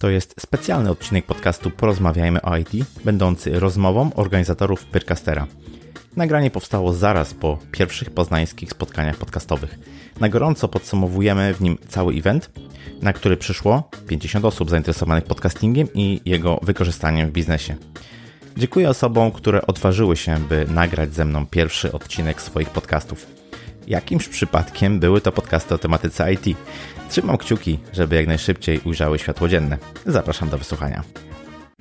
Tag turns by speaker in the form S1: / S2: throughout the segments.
S1: To jest specjalny odcinek podcastu Porozmawiajmy o IT, będący rozmową organizatorów Pyrcastera. Nagranie powstało zaraz po pierwszych poznańskich spotkaniach podcastowych. Na gorąco podsumowujemy w nim cały event, na który przyszło 50 osób zainteresowanych podcastingiem i jego wykorzystaniem w biznesie. Dziękuję osobom, które odważyły się, by nagrać ze mną pierwszy odcinek swoich podcastów. Jakimś przypadkiem były to podcasty o tematyce IT. Trzymam kciuki, żeby jak najszybciej ujrzały światło dzienne. Zapraszam do wysłuchania.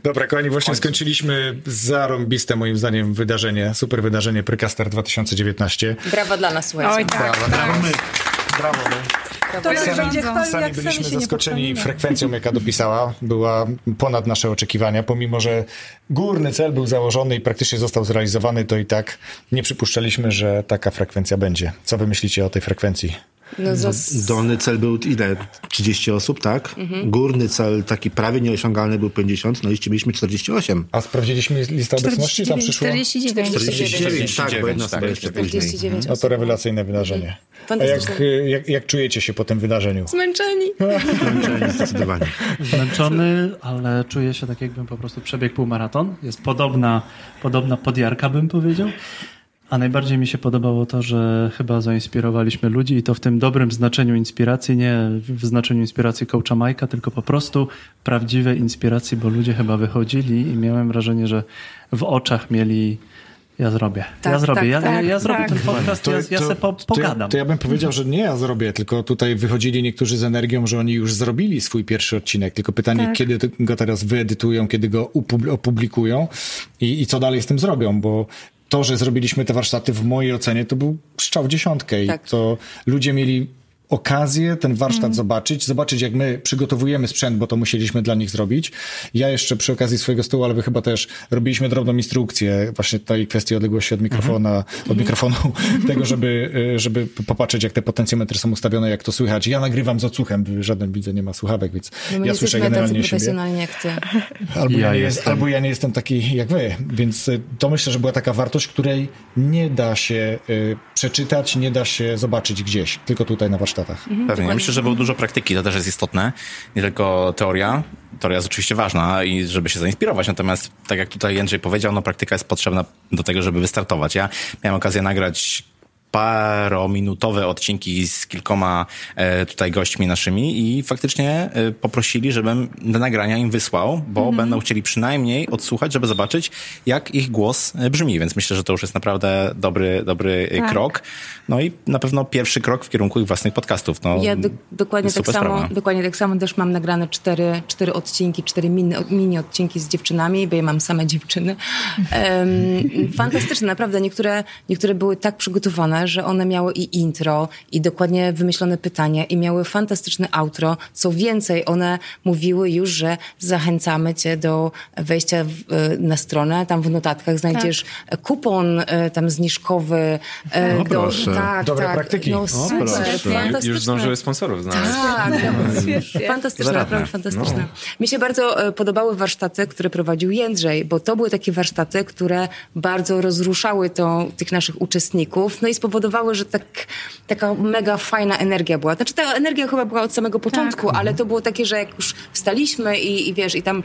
S2: Dobra, kochani, właśnie skończyliśmy zarąbiste moim zdaniem wydarzenie, super wydarzenie Precaster 2019.
S3: Brawa dla nas, słuchajcie.
S4: Oj, tak.
S2: Brawo my. Brawo my.
S4: To
S2: Sami-
S4: będzie
S2: Sami
S4: jak sami
S2: byliśmy
S4: nie
S2: zaskoczeni frekwencją, jaka dopisała. Była ponad nasze oczekiwania. Pomimo, że górny cel był założony i praktycznie został zrealizowany, to i tak nie przypuszczaliśmy, że taka frekwencja będzie. Co wy myślicie o tej frekwencji?
S3: No, zas...
S5: Dolny cel był ile? 30 osób, tak? Górny cel, taki prawie nieosiągalny był 50, no i mieliśmy 48.
S2: A sprawdziliśmy listę obecności? Tam przyszło?
S4: 49.
S5: 49, tak, bo jedna
S1: tak,
S5: jeszcze później.
S3: 49
S2: No to rewelacyjne wydarzenie. A jak, jak, jak czujecie się po tym wydarzeniu?
S3: Zmęczeni.
S5: Zmęczeni, Zdecydowanie.
S6: zmęczony, ale czuję się tak, jakbym po prostu przebiegł półmaraton. Jest podobna, podobna podjarka, bym powiedział. A najbardziej mi się podobało to, że chyba zainspirowaliśmy ludzi i to w tym dobrym znaczeniu inspiracji, nie w znaczeniu inspiracji coacha Majka, tylko po prostu prawdziwej inspiracji, bo ludzie chyba wychodzili i miałem wrażenie, że w oczach mieli ja zrobię, ja
S3: Tak,
S6: zrobię,
S3: tak,
S6: ja,
S4: tak,
S6: ja, ja zrobię
S4: tak.
S6: ten podcast, ja, ja sobie po,
S2: to,
S6: pogadam.
S2: ja, to ja bym powiedział, że nie ja zrobię, tylko tutaj wychodzili niektórzy z energią, że oni już zrobili swój pierwszy odcinek. Tylko pytanie,
S4: Tak.
S2: kiedy to- go teraz wyedytują, kiedy go opublikują i, i co dalej z tym zrobią, bo to, że zrobiliśmy te warsztaty w mojej ocenie, to był strzał w dziesiątkę i
S3: Tak.
S2: to ludzie mieli okazję ten warsztat zobaczyć, zobaczyć jak my przygotowujemy sprzęt, bo to musieliśmy dla nich zrobić. Ja jeszcze przy okazji swojego stołu, ale wy chyba też robiliśmy drobną instrukcję właśnie tej kwestii odległości od mikrofona, od mikrofonu, tego, żeby, żeby popatrzeć jak te potencjometry są ustawione, jak to słychać. Ja nagrywam z odsłuchem, żaden widzę nie ma słuchawek, więc
S3: No
S2: ja słyszę generalnie siebie.
S3: jak ty.
S2: Albo ja,
S6: Ja
S2: nie jest,
S6: jestem.
S2: albo ja nie jestem taki jak wy, więc y, to myślę, że była taka wartość, której nie da się y, przeczytać, nie da się zobaczyć gdzieś, tylko tutaj na warsztatach.
S1: Pewnie. Myślę, że było dużo praktyki, to też jest istotne. Nie tylko teoria. Teoria jest oczywiście ważna i żeby się zainspirować, natomiast tak jak tutaj Jędrzej powiedział, no praktyka jest potrzebna do tego, żeby wystartować. Ja miałem okazję nagrać parominutowe odcinki z kilkoma e, tutaj gośćmi naszymi i faktycznie e, poprosili, żebym te nagrania im wysłał, bo będą chcieli przynajmniej odsłuchać, żeby zobaczyć, jak ich głos e, brzmi, więc myślę, że to już jest naprawdę dobry, dobry
S4: Tak.
S1: krok. No i na pewno pierwszy krok w kierunku ich własnych podcastów. No,
S3: Ja do, dokładnie, tak samo,
S1: sprawa.
S3: dokładnie tak samo też mam nagrane cztery, cztery odcinki, cztery mini, mini odcinki z dziewczynami, bo ja mam same dziewczyny. Em, fantastyczne, naprawdę. Niektóre, niektóre były tak przygotowane, że one miały i intro, i dokładnie wymyślone pytania, i miały fantastyczne outro. Co więcej, one mówiły już, że zachęcamy cię do wejścia w, e, na stronę. Tam w notatkach znajdziesz kupon e, tam zniżkowy. e,
S5: O,
S3: do,
S5: proszę.
S3: tak,
S2: Dobre
S3: tak.
S2: praktyki.
S3: No
S2: O,
S3: super,
S5: proszę.
S3: fantastyczne.
S7: Już zdążyły sponsorów znaleźć.
S3: Tak, fantastyczne, naprawdę fantastyczne. Mi się bardzo podobały warsztaty, które prowadził Jędrzej, bo to były takie warsztaty, które bardzo rozruszały tą, tych naszych uczestników, no i spowodowały, że tak, taka mega fajna energia była. Znaczy ta energia chyba była od samego początku, ale to było takie, że jak już wstaliśmy i, i wiesz, i tam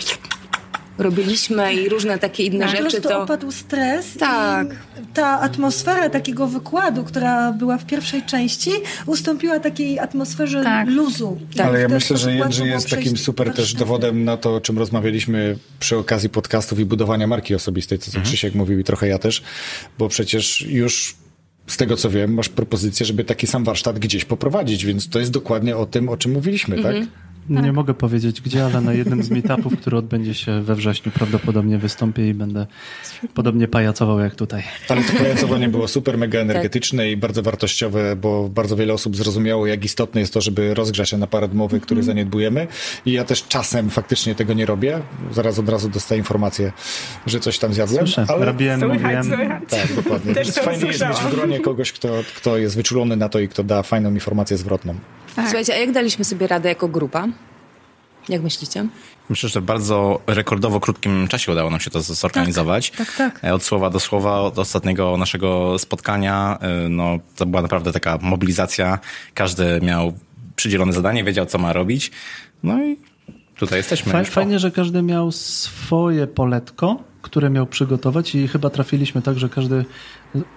S3: robiliśmy i różne takie inne
S4: Po
S3: rzeczy, to...
S4: opadł stres.
S3: Tak.
S4: I ta atmosfera takiego wykładu, która była w pierwszej części, ustąpiła takiej atmosferze
S8: Tak.
S4: luzu.
S3: Tak.
S2: Ale ja myślę, że Jędrzej jest takim super też dowodem na to, o czym rozmawialiśmy przy okazji podcastów i budowania marki osobistej, co, co Krzysiek mówił i trochę ja też, bo przecież już z tego co wiem, masz propozycję, żeby taki sam warsztat gdzieś poprowadzić, więc to jest dokładnie o tym, o czym mówiliśmy, tak?
S6: Nie mogę powiedzieć gdzie, ale na jednym z meetupów, który odbędzie się we wrześniu, prawdopodobnie wystąpię i będę podobnie pajacował jak tutaj.
S2: Ale to pojacowanie było super, mega energetyczne i bardzo wartościowe, bo bardzo wiele osób zrozumiało, jak istotne jest to, żeby rozgrzać ten aparat mowy, który zaniedbujemy. I ja też czasem faktycznie tego nie robię. Zaraz od razu dostaję informację, że coś tam zjadłem.
S6: Słyszę,
S2: ale...
S6: robiłem,
S8: Słychać,
S6: mówiłem.
S8: słychać.
S2: Tak, dokładnie.
S8: Też
S2: Więc fajnie jest mieć w gronie kogoś, kto, kto jest wyczulony na to i kto da fajną informację zwrotną.
S3: Słuchajcie, a jak daliśmy sobie radę jako grupa? Jak myślicie?
S1: Myślę, że w bardzo rekordowo krótkim czasie udało nam się to zorganizować.
S4: tak, tak.
S1: E, Od słowa do słowa, od ostatniego naszego spotkania, e, no, to była naprawdę taka mobilizacja. Każdy miał przydzielone zadanie, wiedział, co ma robić. No i tutaj jesteśmy.
S6: Faj, fajnie, że każdy miał swoje poletko, które miał przygotować i chyba trafiliśmy tak, że każdy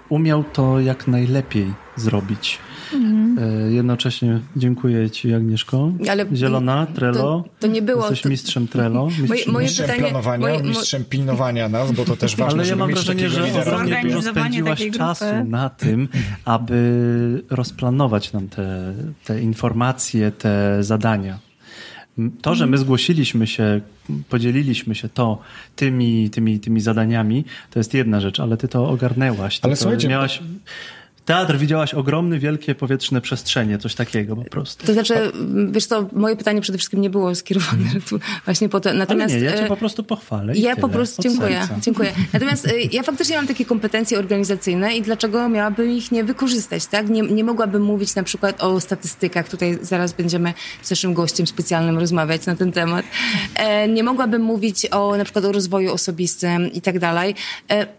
S6: umiał to jak najlepiej zrobić. Mhm. Jednocześnie dziękuję Ci, Agnieszko. Ale Zielona, Trello. To,
S3: to nie było.
S6: Jesteś mistrzem Trello.
S2: Mistrzem, moje, moje mistrzem pytanie, planowania, moje, mistrzem pilnowania nas, bo to też ważne,
S6: Ale ja mam wrażenie, że ogromnie dużo spędziłaś czasu na tym, aby rozplanować nam te, te informacje, te zadania. To, że my zgłosiliśmy się, podzieliliśmy się to tymi, tymi, tymi zadaniami, to jest jedna rzecz, ale ty to ogarnęłaś. Ty ale to słuchajcie, miałaś teatr widziałaś ogromne, wielkie powietrzne przestrzenie, coś takiego po prostu.
S3: To znaczy, wiesz co, moje pytanie przede wszystkim nie było skierowane tu właśnie po to.
S6: Natomiast, Ale nie, ja cię e, po prostu pochwalę.
S3: Ja
S6: tyle,
S3: po prostu dziękuję, dziękuję. Natomiast e, ja faktycznie mam takie kompetencje organizacyjne i dlaczego miałabym ich nie wykorzystać, tak? Nie, nie mogłabym mówić na przykład o statystykach. Tutaj zaraz będziemy z naszym gościem specjalnym rozmawiać na ten temat. E, nie mogłabym mówić o na przykład o rozwoju osobistym i tak dalej.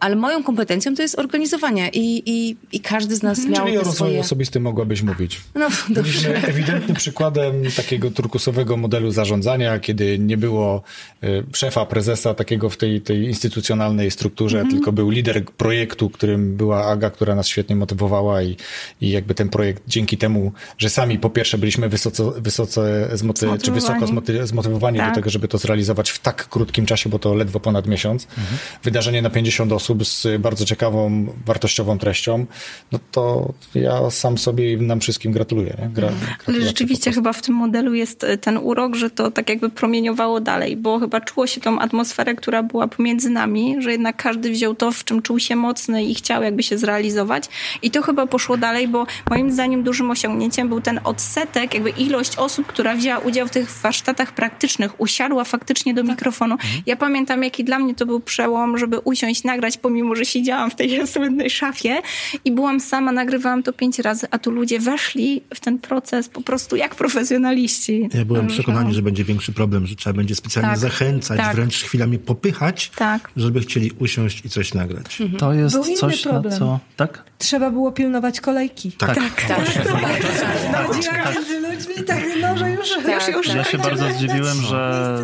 S3: Ale moją kompetencją to jest organizowanie i, i, i każdy z nas miał
S2: Czyli
S3: o
S2: rozwoju
S3: swoje...
S2: osobistym mogłabyś mówić. No, dobrze. ewidentnym przykładem takiego turkusowego modelu zarządzania, kiedy nie było y, szefa, prezesa takiego w tej, tej instytucjonalnej strukturze, mm -hmm. tylko był lider projektu, którym była Aga, która nas świetnie motywowała i, i jakby ten projekt dzięki temu, że sami po pierwsze byliśmy wysoce, wysoce zmoty czy wysoko zmoty zmotywowani tak. do tego, żeby to zrealizować w tak krótkim czasie, bo to ledwo ponad miesiąc. Mm -hmm. Wydarzenie na 50 osób z bardzo ciekawą, wartościową treścią, no to ja sam sobie i nam wszystkim gratuluję. Gra,
S7: Ale rzeczywiście chyba w tym modelu jest e, ten urok, że to tak jakby promieniowało dalej, bo chyba czuło się tą atmosferę, która była pomiędzy nami, że jednak każdy wziął to, w czym czuł się mocny i chciał jakby się zrealizować. I to chyba poszło dalej, bo moim zdaniem dużym osiągnięciem był ten odsetek, jakby ilość osób, która wzięła udział w tych warsztatach praktycznych, usiadła faktycznie do tak. mikrofonu. Mhm. Ja pamiętam, jaki dla mnie to był przełom, żeby usiąść, nagrać, pomimo, że siedziałam w tej słynnej szafie i byłam sama nagrywałam to pięć razy, a tu ludzie weszli w ten proces po prostu jak profesjonaliści.
S5: Ja byłem przekonany, że będzie większy problem, że trzeba będzie specjalnie tak, zachęcać, tak. wręcz chwilami popychać, tak. żeby chcieli usiąść i coś nagrać.
S6: Mhm. To jest Był coś, na co... Tak?
S4: Trzeba było pilnować kolejki.
S5: Tak. tak. tak.
S4: tak. między ludźmi, tak, no, że już,
S6: tak,
S4: już, już
S6: Ja się bardzo zdziwiłem, że...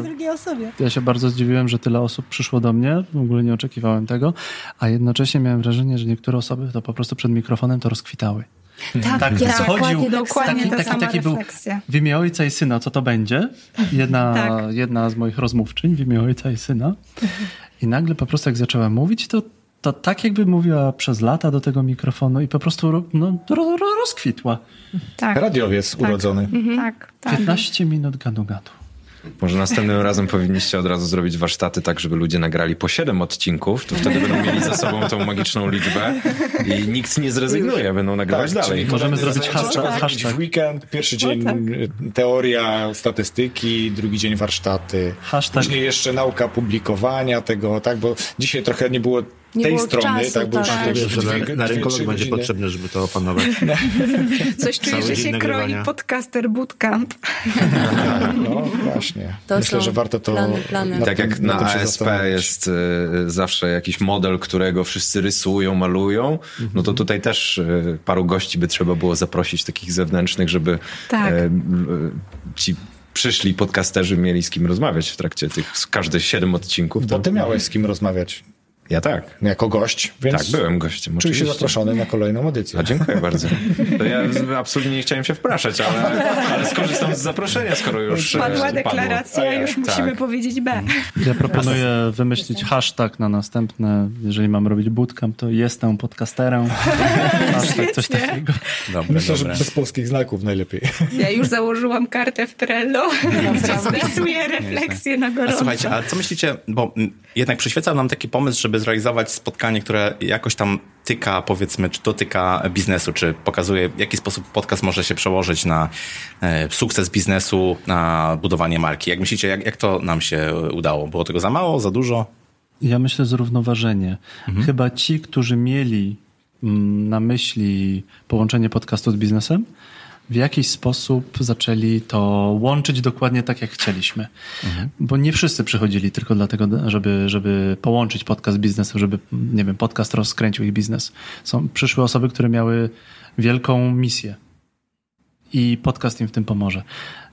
S6: Ja się bardzo zdziwiłem, że tyle osób przyszło do mnie. W ogóle nie oczekiwałem tego. A jednocześnie miałem wrażenie, że niektóre osoby to po prostu przed mikrofonem to rozkwitały.
S3: Tak, tak, ja
S6: schodził, dokładnie taki, taki, taki był w imię ojca i syna, co to będzie? Jedna, tak. jedna z moich rozmówczyń w imię ojca i syna. I nagle po prostu jak zaczęła mówić, to, to tak jakby mówiła przez lata do tego mikrofonu i po prostu no, rozkwitła.
S2: Tak. Radiowiec tak. urodzony.
S6: Mhm. Tak, tak. 15 minut gadu gadu.
S8: Może następnym razem powinniście od razu zrobić warsztaty tak, żeby ludzie nagrali po 7 odcinków, to wtedy będą mieli za sobą tą magiczną liczbę i nikt nie zrezygnuje, będą nagrywać tak, dalej.
S6: Możemy zrobić hashtag, hashtag.
S2: w weekend, pierwszy dzień no tak. teoria, statystyki, drugi dzień warsztaty, hashtag. później jeszcze nauka publikowania tego, tak, bo dzisiaj trochę nie było nie tej strony, czasu, tak, bo tak.
S5: Wiesz, że na, na rynkolog będzie potrzebne, żeby to opanować.
S7: Coś czuję, że się kroi podcaster bootcamp.
S2: Tak, no właśnie. To Myślę, że warto to... Plany,
S8: plany. Tak jak na, na ASP jest y, zawsze jakiś model, którego wszyscy rysują, malują, no to tutaj też y, paru gości by trzeba było zaprosić takich zewnętrznych, żeby tak. y, ci przyszli podcasterzy mieli z kim rozmawiać w trakcie tych każde siedem odcinków.
S2: Bo ty miałeś z kim rozmawiać.
S8: Ja tak.
S2: Jako gość, więc
S8: tak, byłem gościem.
S2: Czuję się zaproszony na kolejną edycję.
S8: A dziękuję bardzo. To ja absolutnie nie chciałem się wpraszać, ale, ale skorzystam z zaproszenia, skoro już
S7: Padła e, deklaracja, padło. już musimy tak. powiedzieć B.
S6: Ja proponuję wymyślić hashtag na następne, jeżeli mam robić bootcamp, to jestem podcasterem. hashtag, coś takiego.
S2: Dobre, Myślę, dobre. że bez polskich znaków najlepiej.
S7: Ja już założyłam kartę w Trello. Zapisuję refleksję na gorąco.
S1: A słuchajcie, a co myślicie, bo jednak przyświecał nam taki pomysł, żeby zrealizować spotkanie, które jakoś tam tyka, powiedzmy, czy dotyka biznesu, czy pokazuje, w jaki sposób podcast może się przełożyć na e, sukces biznesu, na budowanie marki. Jak myślicie, jak, jak to nam się udało? Było tego za mało, za dużo?
S6: Ja myślę zrównoważenie. Mhm. Chyba ci, którzy mieli mm, na myśli połączenie podcastu z biznesem, w jakiś sposób zaczęli to łączyć dokładnie tak, jak chcieliśmy. Mhm. Bo nie wszyscy przychodzili tylko dlatego, żeby, żeby połączyć podcast z biznesem, żeby, nie wiem, podcast rozkręcił ich biznes. Są, przyszły osoby, które miały wielką misję i podcast im w tym pomoże.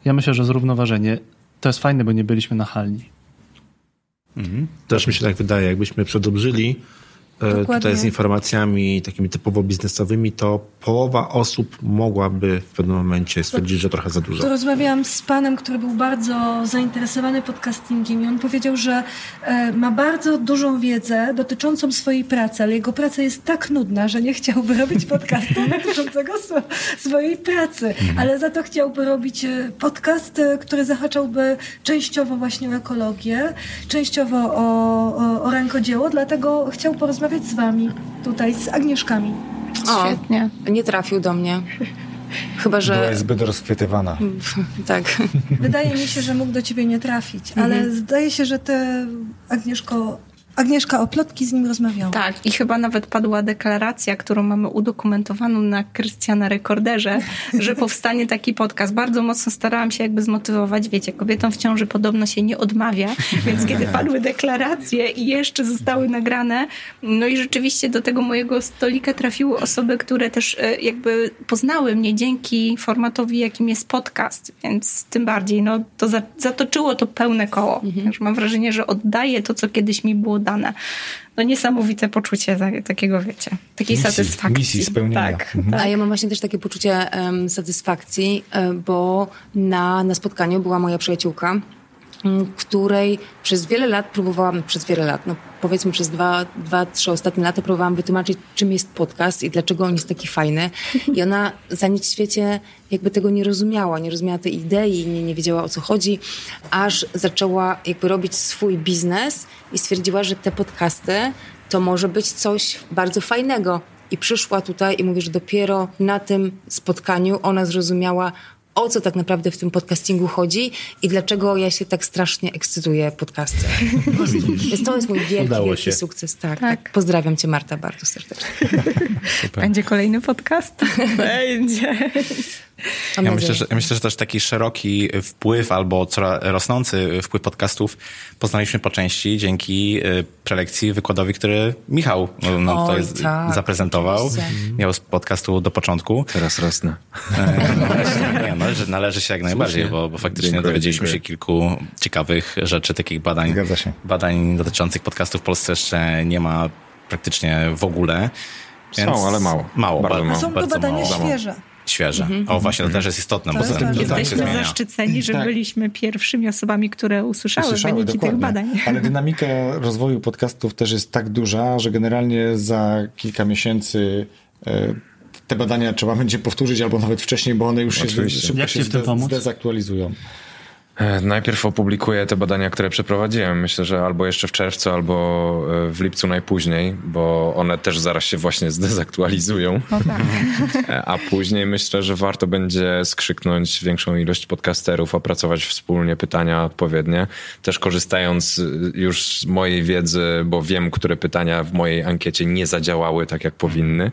S6: Ja myślę, że zrównoważenie to jest fajne, bo nie byliśmy nachalni.
S5: Mhm. Też mi się tak wydaje, jakbyśmy przedobrzyli Dokładnie. tutaj z informacjami takimi typowo biznesowymi, to połowa osób mogłaby w pewnym momencie stwierdzić, że trochę za dużo.
S4: To rozmawiałam z panem, który był bardzo zainteresowany podcastingiem i on powiedział, że e, ma bardzo dużą wiedzę dotyczącą swojej pracy, ale jego praca jest tak nudna, że nie chciałby robić podcastu dotyczącego swojej pracy, mhm. ale za to chciałby robić e, podcast, który zahaczałby częściowo właśnie o ekologię, częściowo o, o, o rękodzieło, dlatego chciał porozmawiać porozmawiać z wami tutaj, z Agnieszkami.
S3: O, Świetnie. Nie trafił do mnie.
S2: Chyba, że. Była zbyt rozchwytywana.
S3: tak.
S4: Wydaje mi się, że mógł do ciebie nie trafić, ale mhm. zdaje się, że ty, Agnieszko, Agnieszka o plotki z nim rozmawiała.
S7: Tak, i chyba nawet padła deklaracja, którą mamy udokumentowaną na Krystiana Rekorderze, że powstanie taki podcast. Bardzo mocno starałam się jakby zmotywować. Wiecie, kobietom w ciąży podobno się nie odmawia, więc kiedy padły deklaracje i jeszcze zostały nagrane, no i rzeczywiście do tego mojego stolika trafiły osoby, które też e, jakby poznały mnie dzięki formatowi, jakim jest podcast, więc tym bardziej, no to zatoczyło to pełne koło. Mhm. Mam wrażenie, że oddaję to, co kiedyś mi było dane. No niesamowite poczucie takiego, wiecie, takiej misji, satysfakcji.
S2: Misji spełnienia. Tak,
S3: mhm. tak. A ja mam właśnie też takie poczucie um, satysfakcji, um, bo na, na spotkaniu była moja przyjaciółka, której przez wiele lat próbowałam, przez wiele lat, no powiedzmy przez dwa, dwa, trzy ostatnie lata próbowałam wytłumaczyć, czym jest podcast i dlaczego on jest taki fajny. I ona za nic w świecie jakby tego nie rozumiała, nie rozumiała tej idei, nie, nie wiedziała o co chodzi, aż zaczęła jakby robić swój biznes i stwierdziła, że te podcasty to może być coś bardzo fajnego. I przyszła tutaj i mówi, że dopiero na tym spotkaniu ona zrozumiała, o co tak naprawdę w tym podcastingu chodzi i dlaczego ja się tak strasznie ekscytuję podcastem. Więc to jest mój wielki, wielki sukces. Tak, tak. tak, Pozdrawiam cię Marta bardzo serdecznie.
S7: Super. Będzie kolejny podcast? Będzie.
S1: Ja myślę, że, ja myślę, że też taki szeroki wpływ albo coraz rosnący wpływ podcastów poznaliśmy po części dzięki y, prelekcji, wykładowi, który Michał no, no to jest, tak, zaprezentował. Oczywiście. Miał z podcastu do początku.
S8: Teraz rosnę.
S1: no, nie, no, że należy się jak najbardziej, bo, bo faktycznie dziękuję, dowiedzieliśmy dziękuję. się kilku ciekawych rzeczy, takich badań, badań dotyczących podcastów w Polsce jeszcze nie ma praktycznie w ogóle.
S8: Są, ale mało.
S1: Mało,
S8: bardzo,
S1: mało.
S4: Są
S1: to
S4: badania mało. świeże
S1: świeże. Mhm. O, właśnie, to też jest istotne,
S7: to
S1: bo
S7: to, to jesteśmy tak zaszczyceni, że tak. byliśmy pierwszymi osobami, które usłyszały, usłyszały wyniki dokładnie. tych badań.
S2: Ale dynamika rozwoju podcastów też jest tak duża, że generalnie za kilka miesięcy e, te badania trzeba będzie powtórzyć, albo nawet wcześniej, bo one już
S6: Oczywiście.
S2: się szybko
S6: Jak
S2: się zdezaktualizują.
S8: E, najpierw opublikuję te badania, które przeprowadziłem. Myślę, że albo jeszcze w czerwcu, albo e, w lipcu najpóźniej, bo one też zaraz się właśnie zdezaktualizują. No tak. E, a później myślę, że warto będzie skrzyknąć większą ilość podcasterów, opracować wspólnie pytania odpowiednie. Też korzystając już z mojej wiedzy, bo wiem, które pytania w mojej ankiecie nie zadziałały tak, jak powinny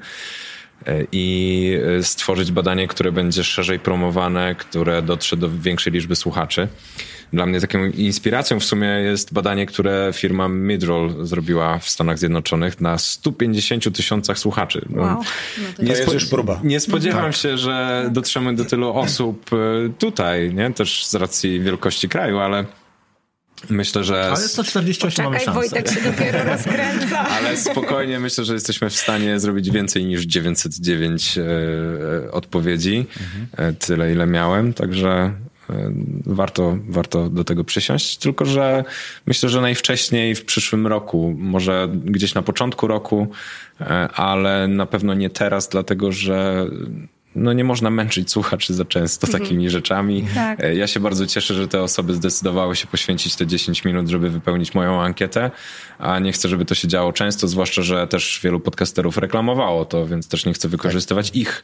S8: i stworzyć badanie, które będzie szerzej promowane, które dotrze do większej liczby słuchaczy. Dla mnie taką inspiracją w sumie jest badanie, które firma Midroll zrobiła w Stanach Zjednoczonych na 150 tysiącach słuchaczy.
S7: No, wow. No
S2: to nie, jest już próba.
S8: nie spodziewam tak. się, że dotrzemy do tylu osób e, tutaj, nie? też z racji wielkości kraju, ale Myślę, że.
S5: Ale 148 mamy szansę.
S7: Wojtek się dopiero rozkręca.
S8: Ale spokojnie myślę, że jesteśmy w stanie zrobić więcej niż 909 e, odpowiedzi. Mhm. E, tyle, ile miałem. Także e, warto, warto do tego przysiąść. Tylko, że myślę, że najwcześniej w przyszłym roku, może gdzieś na początku roku, ale na pewno nie teraz, dlatego że no nie można męczyć słuchaczy za często mhm. takimi rzeczami. Tak. E, ja się bardzo cieszę, że te osoby zdecydowały się poświęcić te 10 minut, żeby wypełnić moją ankietę, a nie chcę, żeby to się działo często, zwłaszcza, że też wielu podcasterów reklamowało to, więc też nie chcę wykorzystywać tak. ich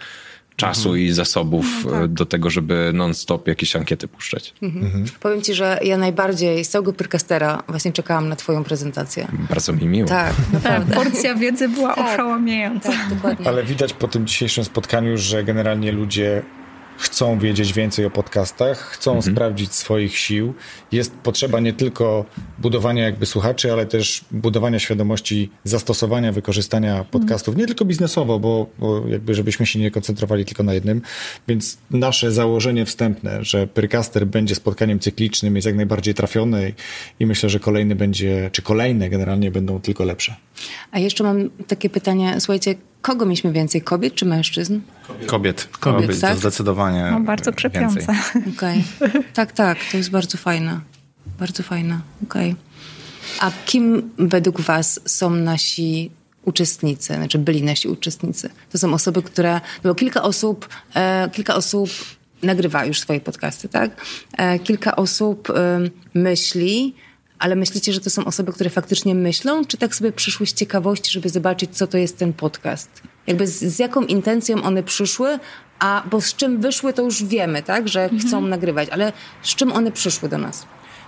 S8: czasu mhm. i zasobów no tak. do tego, żeby non-stop jakieś ankiety puszczać.
S3: Mhm. Mhm. Powiem ci, że ja najbardziej z całego Pyrkastera właśnie czekałam na twoją prezentację.
S8: Bardzo mi miło.
S3: Tak, naprawdę.
S7: Tak, porcja wiedzy była tak, oszałamiająca.
S2: Tak, dokładnie. Ale widać po tym dzisiejszym spotkaniu, że generalnie ludzie chcą wiedzieć więcej o podcastach, chcą mhm. sprawdzić swoich sił. Jest potrzeba nie tylko budowania jakby słuchaczy, ale też budowania świadomości zastosowania, wykorzystania podcastów, nie tylko biznesowo, bo, bo jakby żebyśmy się nie koncentrowali tylko na jednym. Więc nasze założenie wstępne, że Pyrcaster będzie spotkaniem cyklicznym jest jak najbardziej trafione i, i myślę, że kolejny będzie, czy kolejne generalnie będą tylko lepsze.
S3: A jeszcze mam takie pytanie, słuchajcie, Kogo mieliśmy więcej, kobiet czy mężczyzn?
S1: Kobiet. Kobiet, kobiet, kobiet tak? to zdecydowanie
S7: no, bardzo krzepiące.
S3: Okej. Okay. Tak, tak, to jest bardzo fajne. Bardzo fajne, okej. Okay. A kim według was są nasi uczestnicy, znaczy byli nasi uczestnicy? To są osoby, które, było kilka osób, e, kilka osób nagrywa już swoje podcasty, tak? E, kilka osób e, myśli, ale myślicie, że to są osoby, które faktycznie myślą, czy tak sobie przyszły z ciekawości, żeby zobaczyć, co to jest ten podcast? Jakby z, z jaką intencją one przyszły, a bo z czym wyszły, to już wiemy, tak, że mhm. chcą nagrywać, ale z czym one przyszły do nas?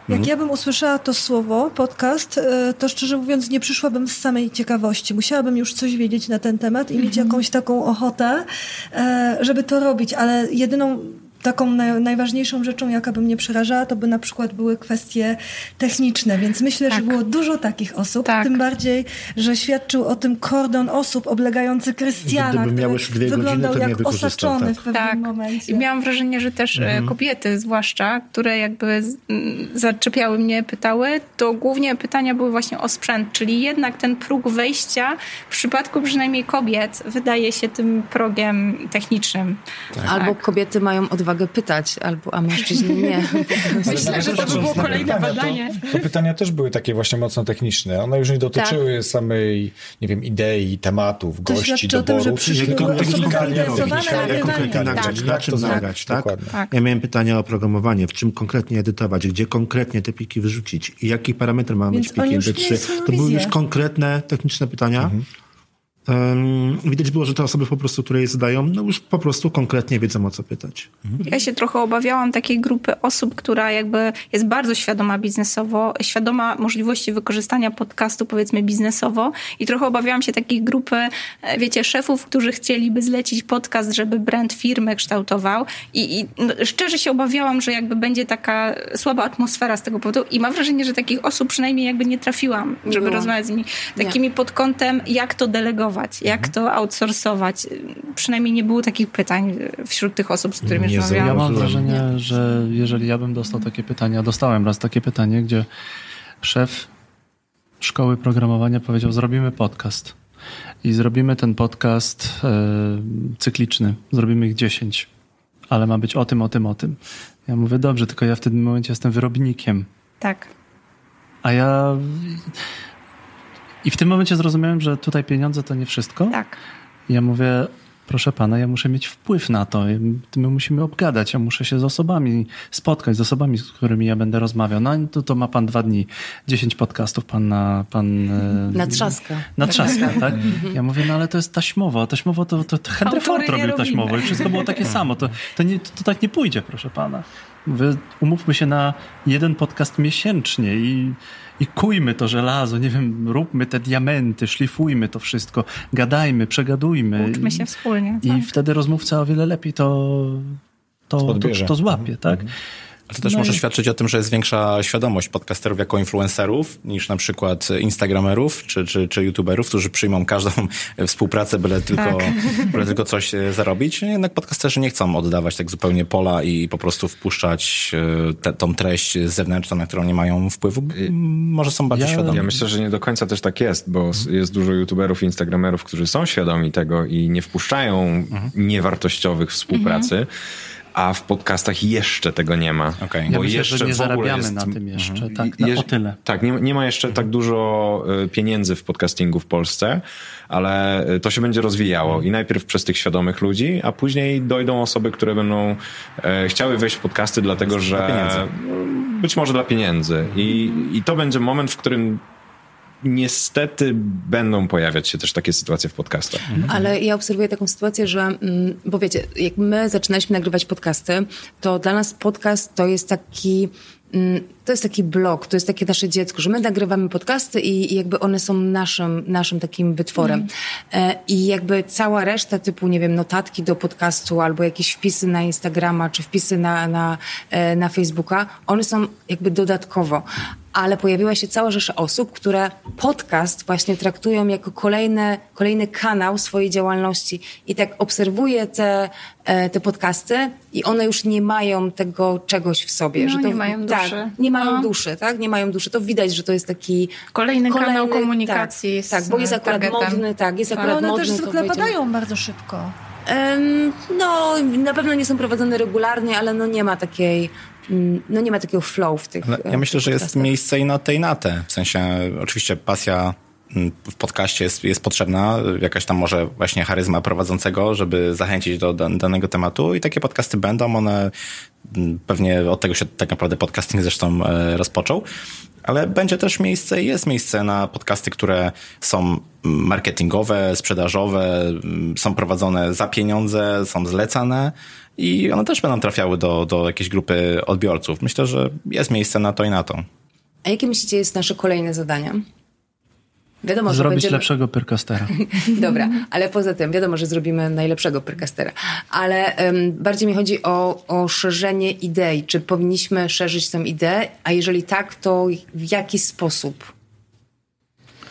S4: Jak mhm. ja bym usłyszała to słowo, podcast, e, to szczerze mówiąc nie przyszłabym z samej ciekawości. Musiałabym już coś wiedzieć na ten temat i mieć mhm. jakąś taką ochotę, e, żeby to robić, ale jedyną taką najważniejszą rzeczą, jaka by mnie przerażała, to by na przykład były kwestie techniczne, więc myślę, tak. że było dużo takich osób, tak. tym bardziej, że świadczył o tym kordon osób oblegający Krystiana,
S5: dwie
S4: wyglądał
S5: godziny,
S4: jak osaczony tak. w pewnym tak. momencie.
S7: I miałam wrażenie, że też e, mhm. kobiety zwłaszcza, które jakby zaczepiały mnie, pytały, to głównie pytania były właśnie o sprzęt, czyli jednak ten próg wejścia w przypadku przynajmniej kobiet wydaje się tym progiem technicznym.
S3: Tak. Albo kobiety mają odwagę odwagę pytać, albo, a mężczyźni nie.
S7: Myślę, że to by było kolejne pytania, badanie.
S2: To, to, pytania też były takie właśnie mocno techniczne. One już nie dotyczyły tak. samej, nie wiem, idei, tematów, to gości, doboru.
S4: To znaczy tylko
S5: konkretnie nagrać, na czym nagrać, tak? Ja miałem pytania o programowanie, w czym konkretnie edytować, gdzie konkretnie te pliki wyrzucić i jaki parametr ma być plikiem B3. To były już konkretne techniczne pytania. Mhm. Widać było, że te osoby po prostu, które je zadają, no już po prostu konkretnie wiedzą o co pytać.
S7: Mhm. Ja się trochę obawiałam takiej grupy osób, która jakby jest bardzo świadoma biznesowo, świadoma możliwości wykorzystania podcastu powiedzmy biznesowo i trochę obawiałam się takiej grupy, e, wiecie, szefów, którzy chcieliby zlecić podcast, żeby brand firmy kształtował i, i no, szczerze się obawiałam, że jakby będzie taka słaba atmosfera z tego powodu i mam wrażenie, że takich osób przynajmniej jakby nie trafiłam, żeby rozmawiać z nimi takimi nie. pod kątem, jak to delegować jak to outsourcować. Przynajmniej nie było takich pytań wśród tych osób, z którymi nie rozmawiałam.
S6: Ja mam wrażenie, że jeżeli ja bym dostał takie pytania, dostałem raz takie pytanie, gdzie szef szkoły programowania powiedział, zrobimy podcast. I zrobimy ten podcast e, cykliczny. Zrobimy ich 10. Ale ma być o tym, o tym, o tym. Ja mówię, dobrze, tylko ja w tym momencie jestem wyrobnikiem.
S7: Tak.
S6: A ja i w tym momencie zrozumiałem, że tutaj pieniądze to nie wszystko.
S7: Tak.
S6: Ja mówię, proszę pana, ja muszę mieć wpływ na to. My musimy obgadać, ja muszę się z osobami spotkać, z osobami, z którymi ja będę rozmawiał. No to, to ma pan dwa dni, dziesięć podcastów pan na... Pan,
S3: e, na trzaska.
S6: Na trzaska, tak? Ja mówię, no ale to jest taśmowo. Taśmowo to, to, to Henry Ford robił taśmowo i wszystko było takie samo. To, to, nie, to, to tak nie pójdzie, proszę pana. Umówmy się na jeden podcast miesięcznie i i kujmy to żelazo, nie wiem, róbmy te diamenty, szlifujmy to wszystko, gadajmy, przegadujmy.
S7: Uczmy się wspólnie.
S6: I tak. wtedy rozmówca o wiele lepiej to, to, to, to złapie, tak? Mhm.
S1: Ale to też no może i... świadczyć o tym, że jest większa świadomość podcasterów jako influencerów niż na przykład instagramerów czy, czy, czy youtuberów, którzy przyjmą każdą współpracę, byle tylko, tak. byle tylko coś e, zarobić. Jednak podcasterzy nie chcą oddawać tak zupełnie pola i po prostu wpuszczać e, te, tą treść zewnętrzną, na którą nie mają wpływu. Może są bardziej
S8: ja,
S1: świadomi.
S8: Ja myślę, że nie do końca też tak jest, bo mhm. jest dużo youtuberów i instagramerów, którzy są świadomi tego i nie wpuszczają mhm. niewartościowych współpracy. Mhm a w podcastach jeszcze tego nie ma.
S6: Okay. Ja bo myślę, jeszcze że nie zarabiamy jest, na tym jeszcze, mhm. tak, na, o tyle.
S8: Tak, nie, nie ma jeszcze tak dużo y, pieniędzy w podcastingu w Polsce, ale y, to się będzie rozwijało i najpierw przez tych świadomych ludzi, a później dojdą osoby, które będą e, chciały wejść w podcasty dlatego, że być może dla pieniędzy I, i to będzie moment, w którym niestety będą pojawiać się też takie sytuacje w podcastach.
S3: Mhm. Ale ja obserwuję taką sytuację, że, mm, bo wiecie, jak my zaczynaliśmy nagrywać podcasty, to dla nas podcast to jest taki mm, to jest taki blog, to jest takie nasze dziecko, że my nagrywamy podcasty i, i jakby one są naszym, naszym takim wytworem. Mm. I jakby cała reszta typu, nie wiem, notatki do podcastu albo jakieś wpisy na Instagrama czy wpisy na, na, e, na Facebooka, one są jakby dodatkowo ale pojawiła się cała rzesza osób, które podcast właśnie traktują jako kolejne, kolejny kanał swojej działalności. I tak obserwuję te, e, te podcasty i one już nie mają tego czegoś w sobie.
S7: No,
S3: że
S7: to, nie mają
S3: tak,
S7: duszy.
S3: nie mają duszy, tak? Nie mają duszy. To widać, że to jest taki...
S7: Kolejny, kolejny kanał komunikacji.
S3: Tak, tak, bo jest akurat
S7: targetem.
S3: modny, tak, jest
S4: Ale
S3: akurat
S4: one
S3: modny.
S4: też zwykle padają bardzo szybko.
S3: Um, no, na pewno nie są prowadzone regularnie, ale no nie ma takiej mm, no nie ma takiego flow w tych.
S1: Ale ja myślę, że jest miejsce i na tej na te. W sensie, oczywiście pasja w podcaście jest, jest potrzebna, jakaś tam może właśnie charyzma prowadzącego, żeby zachęcić do danego tematu i takie podcasty będą, one mm, pewnie od tego się tak naprawdę podcasting zresztą e, rozpoczął, ale będzie też miejsce, jest miejsce na podcasty, które są marketingowe, sprzedażowe, są prowadzone za pieniądze, są zlecane i one też będą trafiały do, do jakiejś grupy odbiorców. Myślę, że jest miejsce na to i na to.
S3: A jakie myślicie jest nasze kolejne zadanie?
S6: Wiadomo, Zrobić będziemy... lepszego pyrkastera.
S3: Dobra, ale poza tym wiadomo, że zrobimy najlepszego pyrkastera. Ale um, bardziej mi chodzi o, o szerzenie idei. Czy powinniśmy szerzyć tę ideę? A jeżeli tak, to w jaki sposób?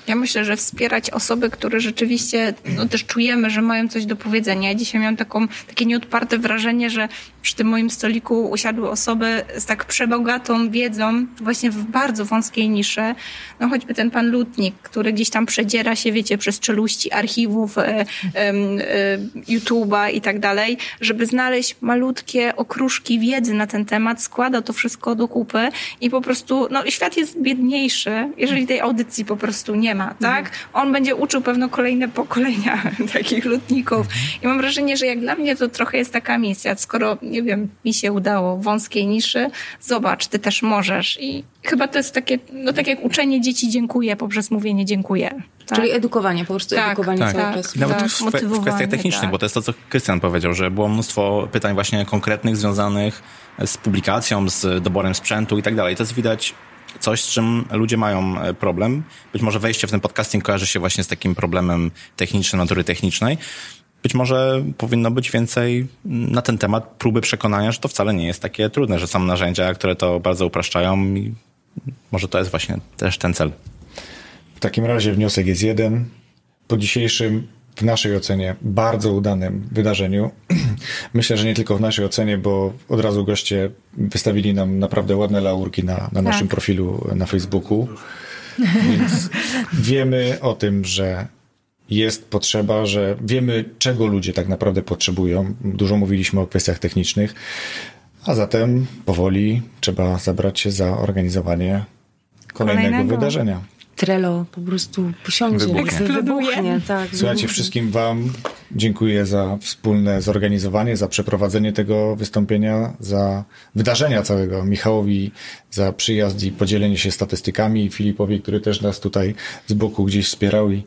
S7: Ja myślę, że wspierać osoby, które rzeczywiście no, też czujemy, że mają coś do powiedzenia. Ja dzisiaj miałam taką, takie nieodparte wrażenie, że przy tym moim stoliku usiadły osoby z tak przebogatą wiedzą, właśnie w bardzo wąskiej niszy. No choćby ten pan Lutnik, który gdzieś tam przedziera się, wiecie, przez czeluści archiwów, e, e, YouTube'a i tak dalej, żeby znaleźć malutkie okruszki wiedzy na ten temat, składa to wszystko do kupy i po prostu, no świat jest biedniejszy, jeżeli tej audycji po prostu nie ma, tak? On będzie uczył pewno kolejne pokolenia takich lutników. I mam wrażenie, że jak dla mnie to trochę jest taka misja. Skoro, nie wiem, mi się udało w wąskiej niszy, zobacz, ty też możesz. I chyba to jest takie, no tak jak uczenie dzieci dziękuję poprzez mówienie dziękuję.
S3: Tak? Czyli edukowanie, po prostu
S7: tak,
S3: edukowanie
S7: tak,
S3: cały
S7: tak,
S3: czas.
S1: Nawet
S7: tak,
S1: w, w kwestiach technicznych,
S7: tak.
S1: bo to jest to, co Krystian powiedział, że było mnóstwo pytań właśnie konkretnych związanych z publikacją, z doborem sprzętu i tak dalej. To jest widać coś, z czym ludzie mają e, problem. Być może wejście w ten podcasting kojarzy się właśnie z takim problemem technicznym, natury technicznej. Być może powinno być więcej na ten temat próby przekonania, że to wcale nie jest takie trudne, że są narzędzia, które to bardzo upraszczają i może to jest właśnie też ten cel.
S2: W takim razie wniosek jest jeden. Po dzisiejszym w naszej ocenie bardzo udanym wydarzeniu. Myślę, że nie tylko w naszej ocenie, bo od razu goście wystawili nam naprawdę ładne laurki na, na tak. naszym profilu na Facebooku. Więc wiemy o tym, że jest potrzeba, że wiemy, czego ludzie tak naprawdę potrzebują. Dużo mówiliśmy o kwestiach technicznych, a zatem powoli trzeba zabrać się za organizowanie kolejnego, kolejnego. wydarzenia.
S3: Trello po prostu posiądzie, wybuchnie. wybuchnie tak,
S2: Słuchajcie, wybuchnie. wszystkim Wam dziękuję za wspólne zorganizowanie, za przeprowadzenie tego wystąpienia, za wydarzenia całego. Michałowi za przyjazd i podzielenie się statystykami, Filipowi, który też nas tutaj z boku gdzieś wspierał. I,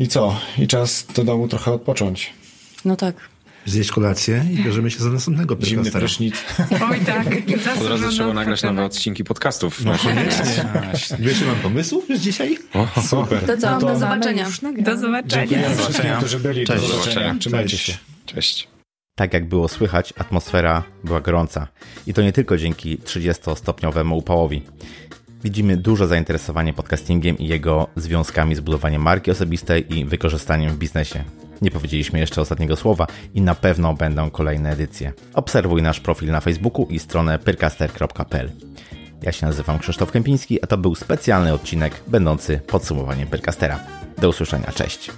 S2: i co? I czas do domu trochę odpocząć.
S3: No tak
S5: zjeść kolację i bierzemy się za następnego
S2: Zimny prysznic.
S7: Oj tak.
S8: Od razu trzeba nagrać nowe odcinki podcastów.
S5: No koniecznie. Wiesz, mam pomysłów już dzisiaj?
S2: O, super.
S3: To co, no to do zobaczenia.
S7: Do zobaczenia.
S2: Dziękuję wszystkim, którzy byli.
S1: Cześć.
S2: Do zobaczenia. Trzymajcie się.
S8: Cześć.
S1: Tak jak było słychać, atmosfera była gorąca. I to nie tylko dzięki 30-stopniowemu upałowi. Widzimy duże zainteresowanie podcastingiem i jego związkami z budowaniem marki osobistej i wykorzystaniem w biznesie. Nie powiedzieliśmy jeszcze ostatniego słowa i na pewno będą kolejne edycje. Obserwuj nasz profil na Facebooku i stronę pyrcaster.pl. Ja się nazywam Krzysztof Kępiński, a to był specjalny odcinek będący podsumowaniem Pyrcastera. Do usłyszenia, cześć!